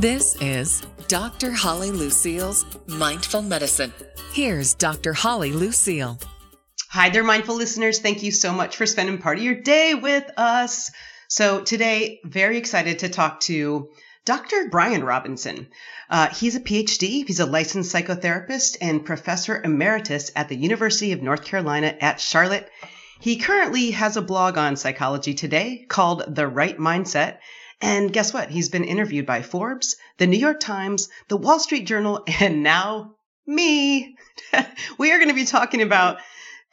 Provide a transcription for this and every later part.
This is Dr. Holly Lucille's Mindful Medicine. Here's Dr. Holly Lucille. Hi there, mindful listeners. Thank you so much for spending part of your day with us. So, today, very excited to talk to Dr. Bryan Robinson. Uh, he's a PhD, he's a licensed psychotherapist and professor emeritus at the University of North Carolina at Charlotte. He currently has a blog on Psychology Today called The Right Mindset and guess what? He's been interviewed by Forbes, the New York Times, the Wall Street Journal, and now me. we are going to be talking about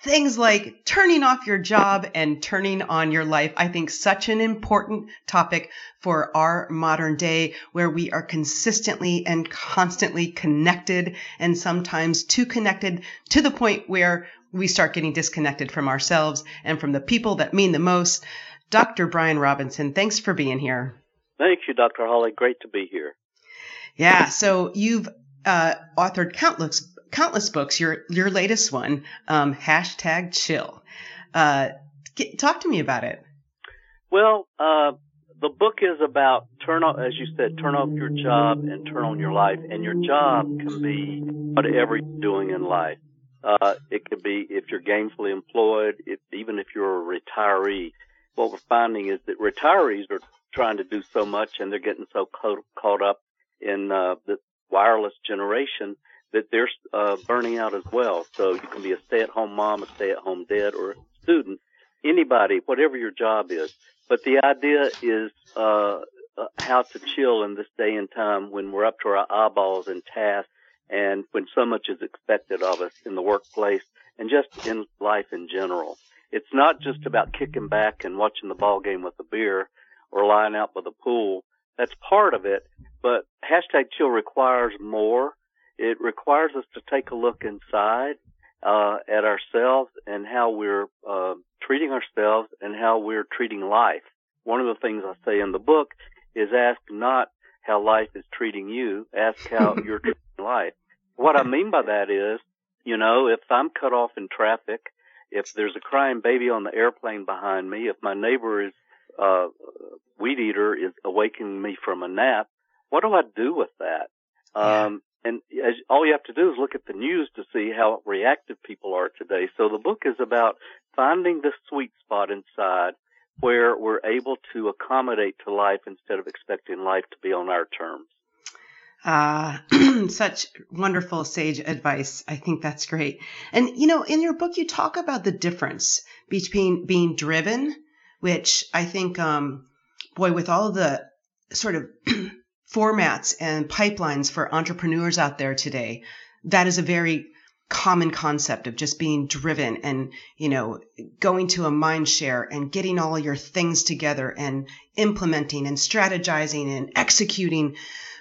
things like turning off your job and turning on your life. I think such an important topic for our modern day where we are consistently and constantly connected and sometimes too connected to the point where we start getting disconnected from ourselves and from the people that mean the most. Dr. Bryan Robinson, thanks for being here. Thank you, Dr. Holly. Great to be here. Yeah, so you've uh, authored countless countless books. Your your latest one, um, hashtag Chill. Uh, get, talk to me about it. Well, uh, the book is about turn off, as you said, turn off your job and turn on your life. And your job can be whatever you're doing in life. Uh, it could be if you're gainfully employed, if, even if you're a retiree. What we're finding is that retirees are trying to do so much and they're getting so caught, caught up in uh, the wireless generation that they're uh, burning out as well. So you can be a stay-at-home mom, a stay-at-home dad, or a student, anybody, whatever your job is. But the idea is uh, uh, how to chill in this day and time when we're up to our eyeballs in tasks and when so much is expected of us in the workplace and just in life in general. It's not just about kicking back and watching the ball game with a beer or lying out by the pool. That's part of it, but hashtag chill requires more. It requires us to take a look inside uh, at ourselves and how we're uh, treating ourselves and how we're treating life. One of the things I say in the book is ask not how life is treating you, ask how you're treating life. What I mean by that is, you know, if I'm cut off in traffic, if there's a crying baby on the airplane behind me, if my neighbor is uh, weed eater is awakening me from a nap. What do I do with that? Yeah. Um, and as, all you have to do is look at the news to see how reactive people are today. So the book is about finding the sweet spot inside where we're able to accommodate to life instead of expecting life to be on our terms. Uh, such wonderful sage advice. I think that's great. And, you know, in your book, you talk about the difference between being driven which I think, um, boy, with all the sort of formats and pipelines for entrepreneurs out there today, that is a very common concept of just being driven and, you know, going to a mind share and getting all your things together and implementing and strategizing and executing.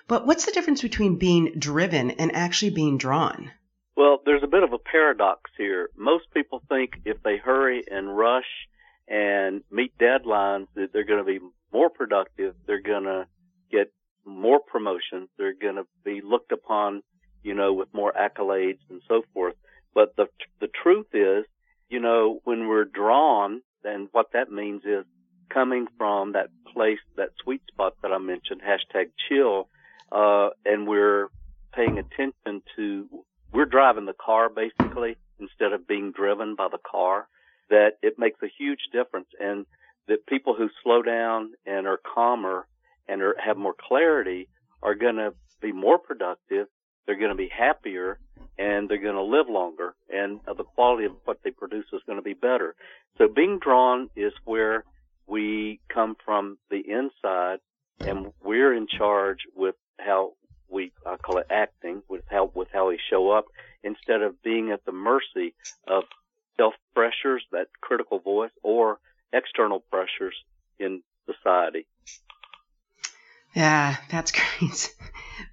But what's the difference between being driven and actually being drawn? Well, there's a bit of a paradox here. Most people think if they hurry and rush and meet deadlines that they're going to be more productive. They're going to get more promotions. They're going to be looked upon, you know, with more accolades and so forth. But the, the truth is, you know, when we're drawn, then what that means is coming from that place, that sweet spot that I mentioned, hashtag chill, uh, and we're paying attention to, we're driving the car basically instead of being driven by the car that it makes a huge difference and that people who slow down and are calmer and are, have more clarity are going to be more productive. They're going to be happier and they're going to live longer and the quality of what they produce is going to be better. So being drawn is where we come from the inside and we're in charge with how we I call it acting with how with how we show up instead of being at the mercy of self pressures, that critical voice, or external pressures in society. Yeah, that's great.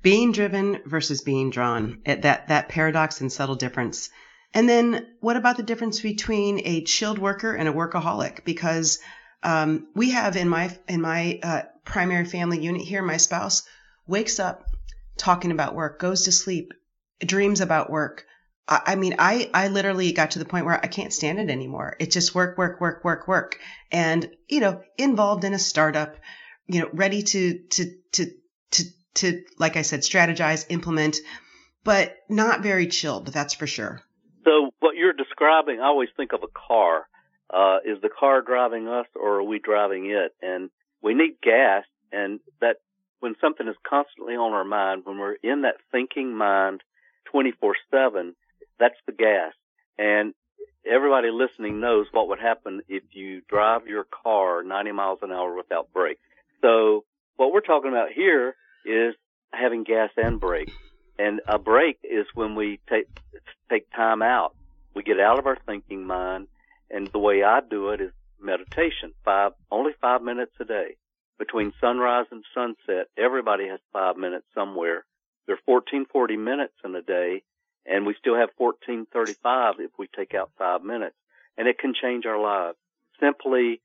being driven versus being drawn. That that paradox and subtle difference. And then what about the difference between a chilled worker and a workaholic? Because um, we have in my in my uh, primary family unit here, my spouse wakes up talking about work, goes to sleep, dreams about work, I mean, I, I literally got to the point where I can't stand it anymore. It's just work, work, work, work, work. And, you know, involved in a startup, you know, ready to, to, to, to, to, like I said, strategize, implement, but not very chilled. That's for sure. So what you're describing, I always think of a car. Uh, is the car driving us or are we driving it? And we need gas and that when something is constantly on our mind, when we're in that thinking mind 24 7, that's the gas. And everybody listening knows what would happen if you drive your car 90 miles an hour without brakes. So what we're talking about here is having gas and brakes. And a break is when we take take time out. We get out of our thinking mind, and the way I do it is meditation. Five only five minutes a day between sunrise and sunset. Everybody has five minutes somewhere. There are 1440 minutes in a day, and we still have 1435 if we take out five minutes, and it can change our lives. Simply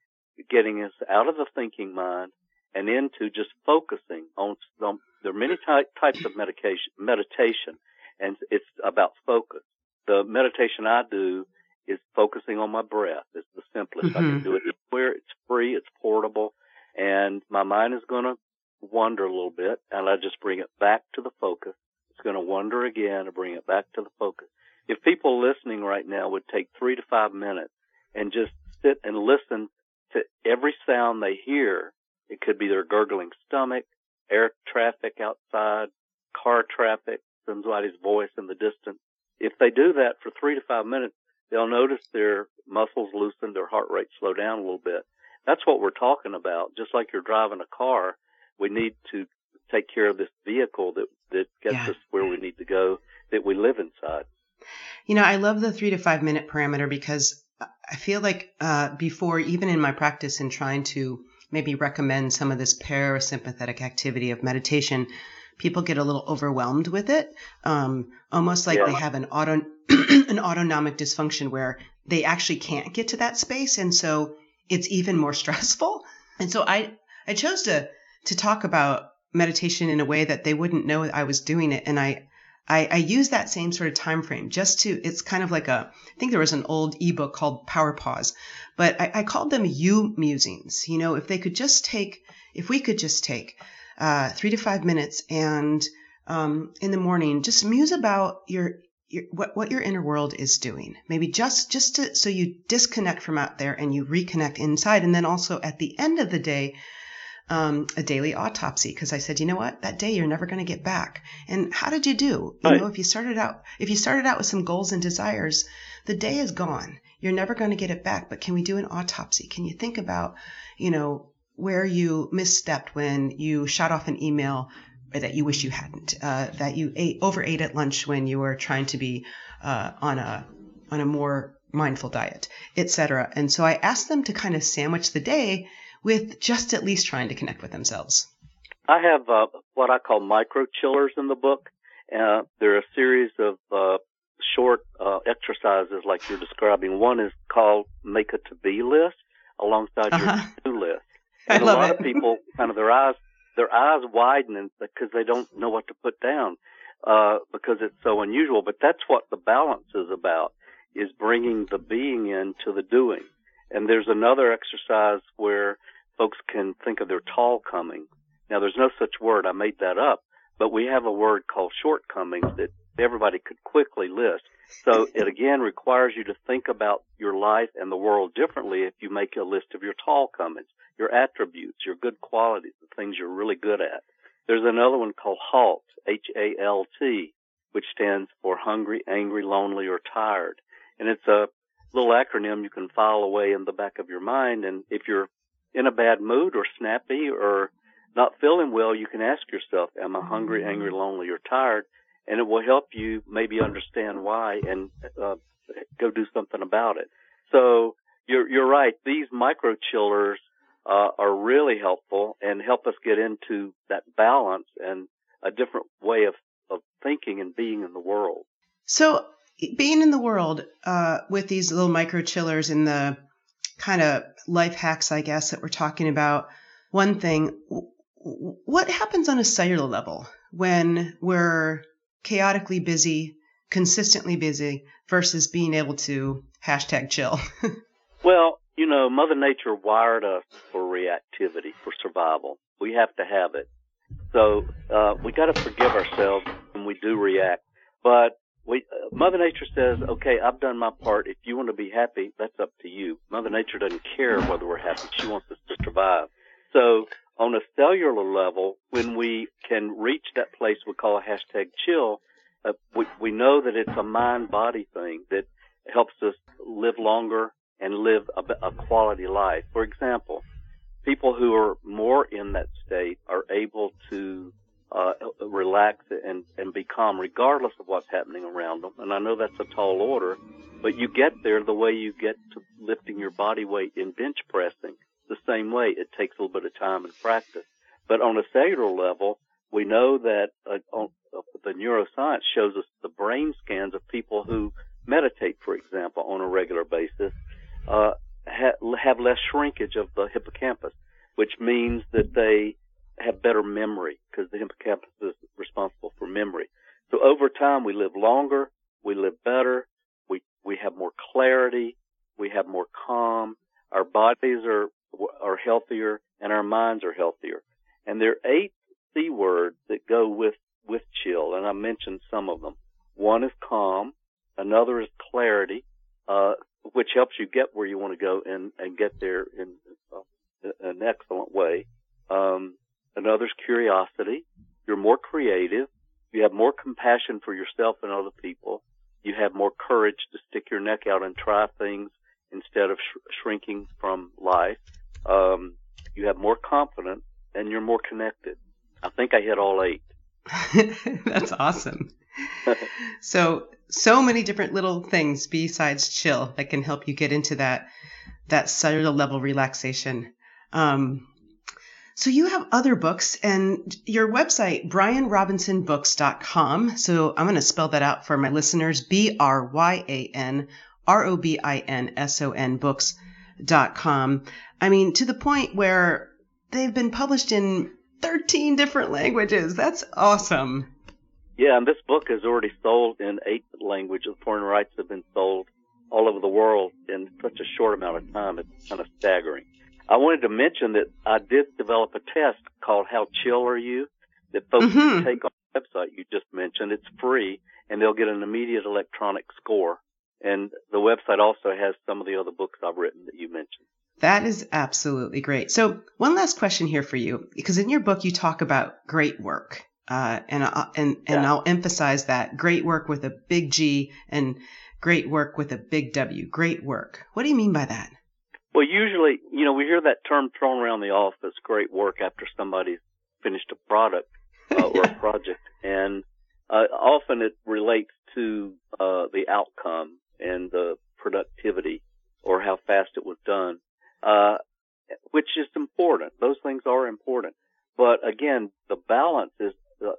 getting us out of the thinking mind and into just focusing on, on there are many ty- types of medication, meditation, and it's about focus. The meditation I do is focusing on my breath. It's the simplest. Mm-hmm. I can mm-hmm. do it anywhere. It's free. It's portable. And my mind is going to wander a little bit and I just bring it back to the focus. It's going to wander again and bring it back to the focus. If people listening right now would take three to five minutes and just sit and listen to every sound they hear, it could be their gurgling stomach, air traffic outside, car traffic, somebody's voice in the distance. If they do that for three to five minutes, they'll notice their muscles loosen, their heart rate slow down a little bit. That's what we're talking about. Just like you're driving a car, we need to take care of this vehicle that that gets yeah. us where we need to go that we live inside. You know, I love the three to five minute parameter because I feel like uh, before, even in my practice in trying to maybe recommend some of this parasympathetic activity of meditation, people get a little overwhelmed with it, um, almost like yeah. they have an auto an autonomic dysfunction where they actually can't get to that space, and so it's even more stressful. And so I I chose to to talk about meditation in a way that they wouldn't know I was doing it, and I I, I use that same sort of time frame just to it's kind of like a I think there was an old ebook called Power Pause, but I, I called them you musings. You know, if they could just take if we could just take uh, three to five minutes and um, in the morning just muse about your your, what what your inner world is doing. Maybe just just to, so you disconnect from out there and you reconnect inside, and then also at the end of the day, um, a daily autopsy because I said, you know what, that day you're never going to get back. And how did you do? You right. know, if you started out if you started out with some goals and desires, the day is gone. You're never going to get it back. But can we do an autopsy? Can you think about, you know, where you misstepped when you shot off an email that you wish you hadn't, uh, that you ate overate at lunch when you were trying to be uh, on a on a more mindful diet, etc. And so I asked them to kind of sandwich the day with just at least trying to connect with themselves? I have uh, what I call micro chillers in the book. Uh, they're a series of uh, short uh, exercises like you're describing. One is called Make a To Be List alongside uh-huh. your to do list. And I love a lot it. of people kind of their eyes their eyes widen because they don't know what to put down uh, because it's so unusual. But that's what the balance is about: is bringing the being into the doing. And there's another exercise where folks can think of their tall coming. Now there's no such word. I made that up, but we have a word called shortcomings that everybody could quickly list. So it again requires you to think about your life and the world differently if you make a list of your tall comings, your attributes, your good qualities, the things you're really good at. There's another one called HALT, H-A-L-T, which stands for hungry, angry, lonely, or tired. And it's a little acronym you can file away in the back of your mind. And if you're in a bad mood or snappy or not feeling well, you can ask yourself, am I hungry, angry, lonely, or tired? And it will help you maybe understand why and uh, go do something about it. So you're, you're right. These micro chillers uh, are really helpful and help us get into that balance and a different way of, of thinking and being in the world. So being in the world uh, with these little micro chillers in the kind of life hacks, I guess, that we're talking about, one thing, what happens on a cellular level when we're chaotically busy, consistently busy, versus being able to hashtag chill? well, you know, Mother Nature wired us for reactivity, for survival. We have to have it. So uh, we got to forgive ourselves when we do react. But we, uh, Mother Nature says, okay, I've done my part. If you want to be happy, that's up to you. Mother Nature doesn't care whether we're happy. She wants us to survive. So on a cellular level, when we can reach that place we call a hashtag chill, uh, we, we know that it's a mind body thing that helps us live longer and live a, a quality life. For example, people who are more in that state are able to uh, relax and, and be calm regardless of what's happening around them. And I know that's a tall order, but you get there the way you get to lifting your body weight in bench pressing. The same way it takes a little bit of time and practice. But on a cellular level, we know that uh, on, uh, the neuroscience shows us the brain scans of people who meditate, for example, on a regular basis, uh, ha- have less shrinkage of the hippocampus, which means that they have better memory because the hippocampus is responsible for memory. So over time, we live longer, we live better, we we have more clarity, we have more calm, our bodies are are healthier, and our minds are healthier. And there are eight C words that go with with chill, and I mentioned some of them. One is calm, another is clarity, uh, which helps you get where you want to go and and get there in uh, an excellent way. Another's curiosity. You're more creative. You have more compassion for yourself and other people. You have more courage to stick your neck out and try things instead of sh- shrinking from life. Um, you have more confidence and you're more connected. I think I hit all eight. That's awesome. so, so many different little things besides chill that can help you get into that, that cellular level relaxation. Um, so you have other books and your website, bryanrobinsonbooks.com. So I'm going to spell that out for my listeners. B-R-Y-A-N R-O-B-I-N-S-O-N books.com. I mean, to the point where they've been published in 13 different languages. That's awesome. Yeah, and this book is already sold in eight languages. Foreign rights have been sold all over the world in such a short amount of time. It's kind of staggering. I wanted to mention that I did develop a test called How Chill Are You that folks mm-hmm. can take on the website you just mentioned. It's free and they'll get an immediate electronic score. And the website also has some of the other books I've written that you mentioned. That is absolutely great. So one last question here for you, because in your book you talk about great work. Uh, and uh, and and yeah. I'll emphasize that great work with a big G and great work with a big W. Great work. What do you mean by that? Well, usually, you know, we hear that term thrown around the office, great work after somebody's finished a product uh, or a project. And uh, often it relates to uh, the outcome and the productivity or how fast it was done, uh, which is important. Those things are important. But again, the balance is uh,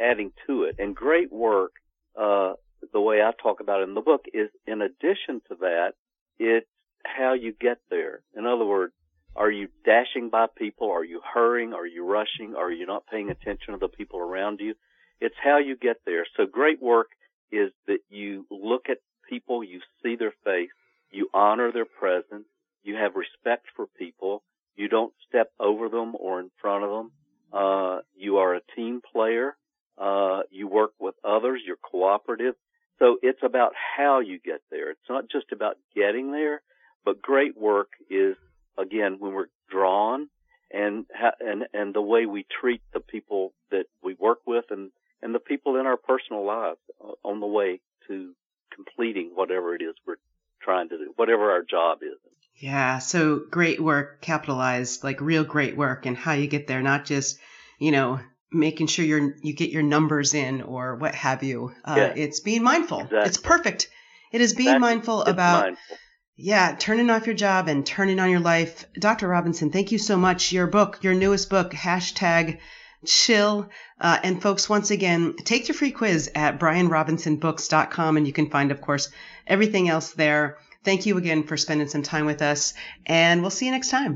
adding to it. And great work, uh, the way I talk about it in the book, is in addition to that, it how you get there. In other words, are you dashing by people? Are you hurrying? Are you rushing? Are you not paying attention to the people around you? It's how you get there. So great work is that you look at people, you see their face, you honor their presence, you have respect for people, you don't step over them or in front of them, uh, you are a team player, uh, you work with others, you're cooperative. So it's about how you get there. It's not just about getting there, but great work is again when we're drawn and and and the way we treat the people that we work with and and the people in our personal lives on the way to completing whatever it is we're trying to do, whatever our job is. Yeah, so great work capitalized, like real great work and how you get there, not just, you know, making sure you're you get your numbers in or what have you. Uh, yeah. it's being mindful. Exactly. It's perfect. It is being exactly. mindful about mindful. Yeah, turning off your job and turning on your life. Dr. Robinson, thank you so much. Your book, your newest book, hashtag chill. Uh, and folks, once again, take your free quiz at bryanrobinsonbooks.com and you can find, of course, everything else there. Thank you again for spending some time with us and we'll see you next time.